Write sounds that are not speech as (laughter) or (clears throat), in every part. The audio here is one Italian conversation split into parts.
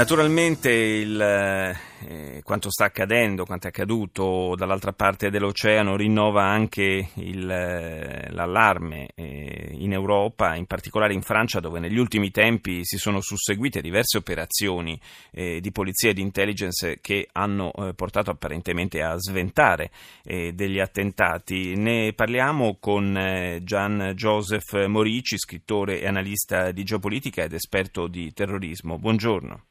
Naturalmente il, eh, quanto sta accadendo, quanto è accaduto dall'altra parte dell'oceano rinnova anche il, eh, l'allarme eh, in Europa, in particolare in Francia dove negli ultimi tempi si sono susseguite diverse operazioni eh, di polizia e di intelligence che hanno eh, portato apparentemente a sventare eh, degli attentati. Ne parliamo con Gian Joseph Morici, scrittore e analista di geopolitica ed esperto di terrorismo. Buongiorno.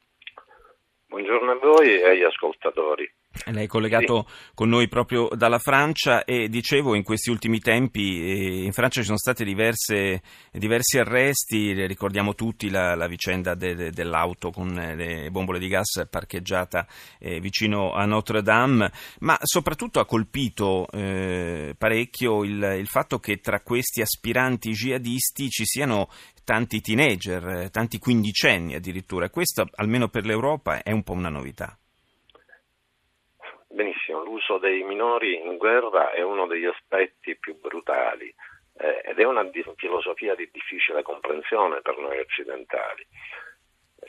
Buongiorno a voi e agli ascoltatori. Lei è collegato sì. con noi proprio dalla Francia e dicevo in questi ultimi tempi eh, in Francia ci sono stati diverse, diversi arresti, ricordiamo tutti la, la vicenda de, de, dell'auto con le bombole di gas parcheggiata eh, vicino a Notre Dame, ma soprattutto ha colpito eh, parecchio il, il fatto che tra questi aspiranti jihadisti ci siano tanti teenager, tanti quindicenni addirittura. Questo, almeno per l'Europa, è un po' una novità. Benissimo, l'uso dei minori in guerra è uno degli aspetti più brutali eh, ed è una di- filosofia di difficile comprensione per noi occidentali.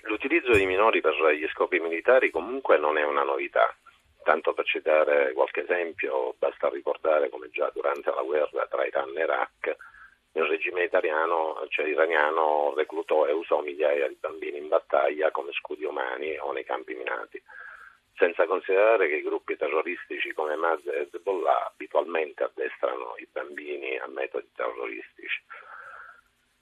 L'utilizzo dei minori per gli scopi militari comunque non è una novità. Tanto per citare qualche esempio, basta ricordare come già durante la guerra tra Iran e Iraq il regime italiano, cioè iraniano reclutò e usò migliaia di bambini in battaglia come scudi umani o nei campi minati, senza considerare che i gruppi terroristici come Hamas e Hezbollah abitualmente addestrano i bambini a metodi terroristici.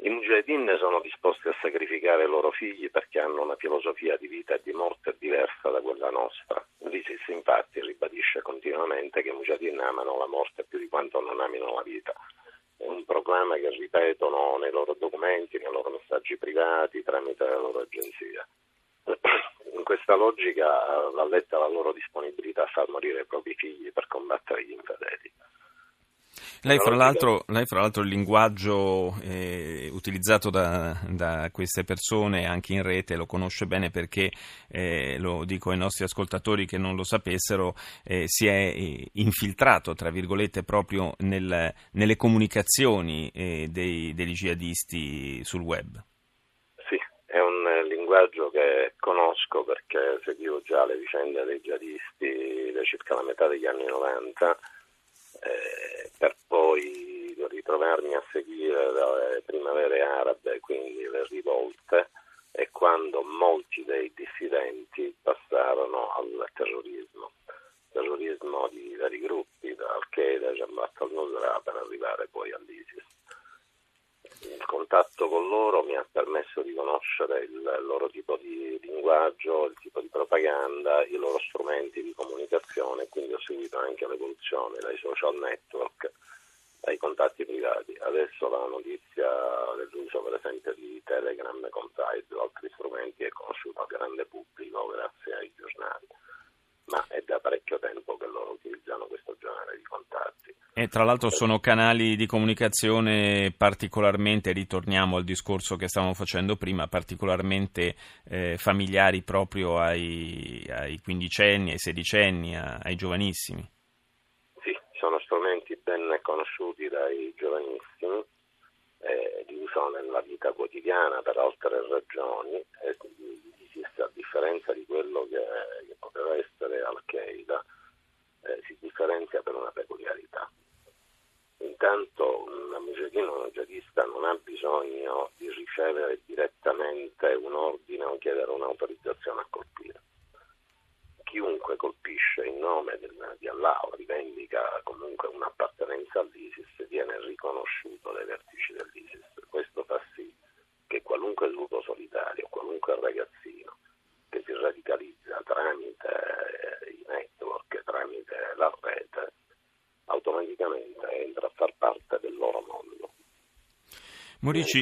I mujahideen sono disposti a sacrificare i loro figli perché hanno una filosofia di vita e di morte diversa da quella nostra. L'ISIS infatti ribadisce continuamente che i mujahideen amano la morte più di quanto non amino la vita un proclama che ripetono nei loro documenti, nei loro messaggi privati, tramite la loro agenzia. (clears throat) In questa logica va letta la loro disponibilità a far morire i propri figli per combattere gli infedeli. Lei fra, lei fra, l'altro, il linguaggio eh, utilizzato da, da, queste persone anche in rete lo conosce bene perché, eh, lo dico ai nostri ascoltatori che non lo sapessero, eh, si è eh, infiltrato, tra virgolette, proprio nel, nelle comunicazioni eh, dei, degli jihadisti sul web. Linguaggio che conosco perché seguivo già le vicende dei jihadisti da circa la metà degli anni 90 eh, per poi ritrovarmi a seguire le primavere arabe, quindi le rivolte, e quando molti dei dissidenti passarono al terrorismo, terrorismo di vari gruppi, da Al-Qaeda, Jabhat al-Nusra, per arrivare poi all'ISIS. Contatto con loro mi ha permesso di conoscere il loro tipo di linguaggio, il tipo di propaganda, i loro strumenti di comunicazione, quindi ho seguito anche l'evoluzione dai social network ai contatti privati. Adesso la notizia dell'uso per esempio di Telegram, Comprise e altri strumenti è conosciuta al grande pubblico grazie ai giornali, ma è da parecchio tempo che loro utilizzano questo genere di contatti. E tra l'altro sono canali di comunicazione particolarmente, ritorniamo al discorso che stavamo facendo prima, particolarmente eh, familiari proprio ai, ai, quindicenni, ai sedicenni, ai giovanissimi. Sì, sono strumenti ben conosciuti dai giovanissimi, eh, li usano nella vita quotidiana per altre ragioni, e a differenza di quello che, che poteva essere Al-Qaeda, eh, si differenzia per una peculiarità Intanto un mujahideen o jihadista non ha bisogno di ricevere direttamente un ordine o chiedere un'autorizzazione a colpire. Chiunque colpisce in nome del, di Allah o rivendica comunque un'appartenenza all'ISIS viene riconosciuto dai vertici dell'ISIS. Questo fa sì che qualunque lupo solitario, qualunque ragazzino che si radicalizza tramite i network, tramite la rete, automaticamente entra a far parte del loro mondo. Morici,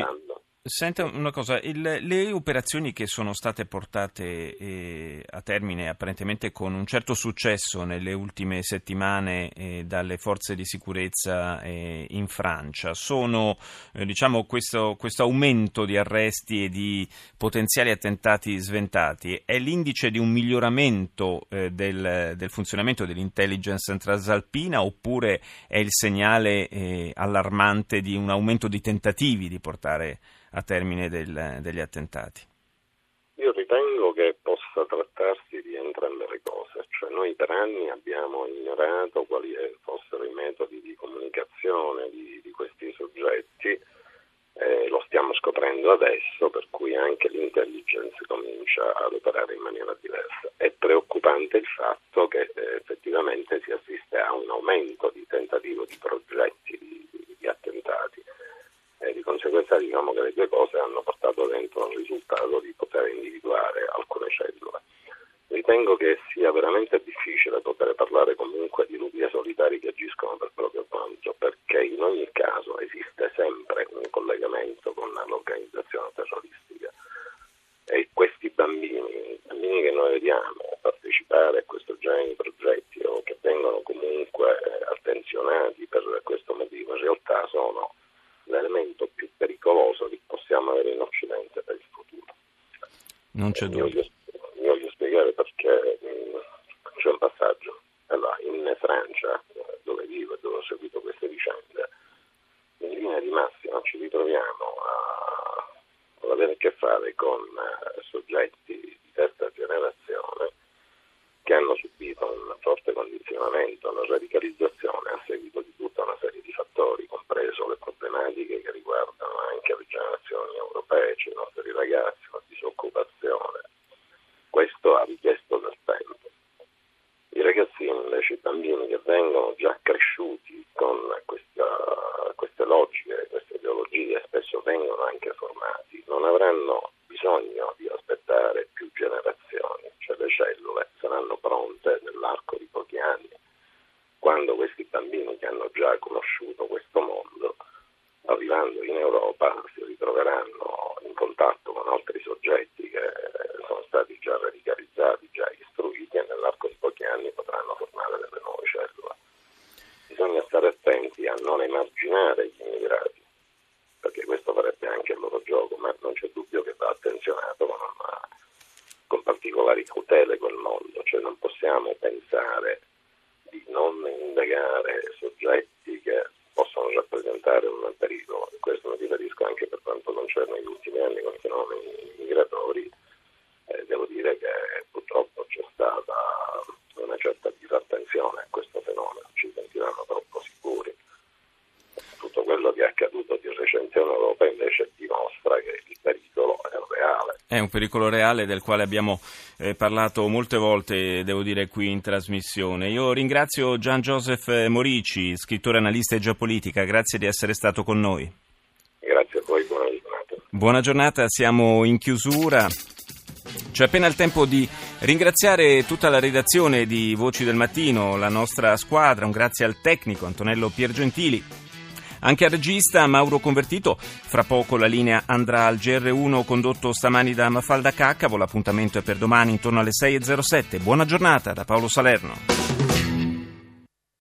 Senta una cosa, il, le operazioni che sono state portate eh, a termine apparentemente con un certo successo nelle ultime settimane eh, dalle forze di sicurezza eh, in Francia sono eh, diciamo questo, questo, aumento di arresti e di potenziali attentati sventati? È l'indice di un miglioramento eh, del, del, funzionamento dell'intelligence transalpina oppure è il segnale eh, allarmante di un aumento di tentativi di portare a termine del, degli attentati? Io ritengo che possa trattarsi di entrambe le cose, cioè noi per anni abbiamo ignorato quali fossero i metodi di comunicazione di, di questi soggetti, eh, lo stiamo scoprendo adesso, per cui anche l'intelligence comincia ad operare in maniera diversa. È preoccupante il fatto che eh, effettivamente si assiste a un aumento di tentativo di progetti di, di, di attentati e di conseguenza diciamo che le due cose hanno portato dentro il risultato di poter individuare alcune cellule. Ritengo che sia veramente difficile poter parlare comunque di lupi solitari che agiscono per proprio conto, perché in ogni caso esiste sempre un collegamento con l'organizzazione terroristica. E questi bambini, i bambini che noi vediamo partecipare a questo genere di progetti o che vengono comunque eh, attenzionati per questo motivo, in realtà sono l'elemento più pericoloso che possiamo avere in Occidente per il futuro. Non c'è dubbio. Vi voglio, spiegare perché mh, c'è un passaggio. Allora, in Francia, dove vivo e dove ho seguito queste vicende, in linea di massima ci ritroviamo a, ad avere a che fare con soggetti di terza generazione che hanno subito un forte condizionamento, una radicalizzazione a seguito di tutta una serie di fattori, compreso le problematiche che riguardano anche le generazioni europee, cioè i nostri ragazzi, la disoccupazione. Questo ha richiesto del tempo. I ragazzini invece, i bambini che vengono già cresciuti con questa, queste logiche, queste ideologie, spesso vengono anche formati, non avranno bisogno di aspettare più generazioni, cioè le cellule saranno pronte nell'arco di quando questi bambini che hanno già conosciuto questo mondo, arrivando in Europa, si ritroveranno in contatto con altri soggetti che sono stati già radicalizzati, già istruiti e nell'arco di pochi anni potranno formare delle nuove cellule. Bisogna stare attenti a non emarginare gli immigrati, perché questo farebbe anche il loro gioco, ma non c'è dubbio che va attenzionato con, una, con particolari cautele quel mondo, cioè non possiamo pensare di non indagare soggetti che possono rappresentare un pericolo. Questo mi riferisco anche per quanto concerne negli ultimi anni con i fenomeni migratori. Eh, devo dire che purtroppo c'è stata una certa disattenzione a questo fenomeno, ci sentiranno troppo sicuri. Tutto quello che è accaduto di recente in Europa invece dimostra che il pericolo è reale. È un pericolo reale del quale abbiamo eh, parlato molte volte, devo dire, qui in trasmissione. Io ringrazio Gian Joseph Morici, scrittore, analista e geopolitica, grazie di essere stato con noi. Grazie a voi, buona giornata. Buona giornata, siamo in chiusura. C'è appena il tempo di ringraziare tutta la redazione di Voci del Mattino, la nostra squadra, un grazie al tecnico Antonello Piergentili. Anche al regista Mauro Convertito, fra poco la linea andrà al GR1 condotto stamani da Mafalda Caccavo, l'appuntamento è per domani intorno alle 6.07. Buona giornata da Paolo Salerno.